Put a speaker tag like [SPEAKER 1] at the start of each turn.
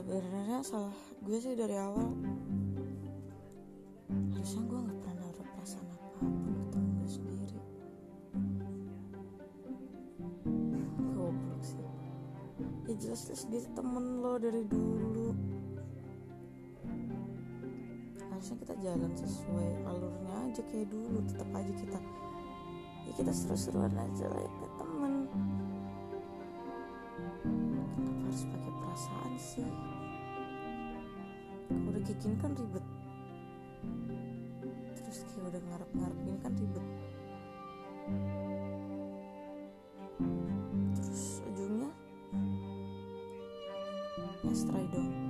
[SPEAKER 1] sebenarnya salah gue sih dari awal. Harusnya gue nggak pernah naruh perasaan apa pun ke temen gue sendiri. Goblok sih. Ya jelas-jelas dia temen lo dari dulu. Harusnya kita jalan sesuai alurnya aja kayak dulu tetap aja kita ya kita seru-seruan aja lah ya temen. Kenapa harus pakai perasaan udah kayak gini kan ribet. Terus kayak udah ngarep-ngarep gini kan ribet. Terus ujungnya nggak try dong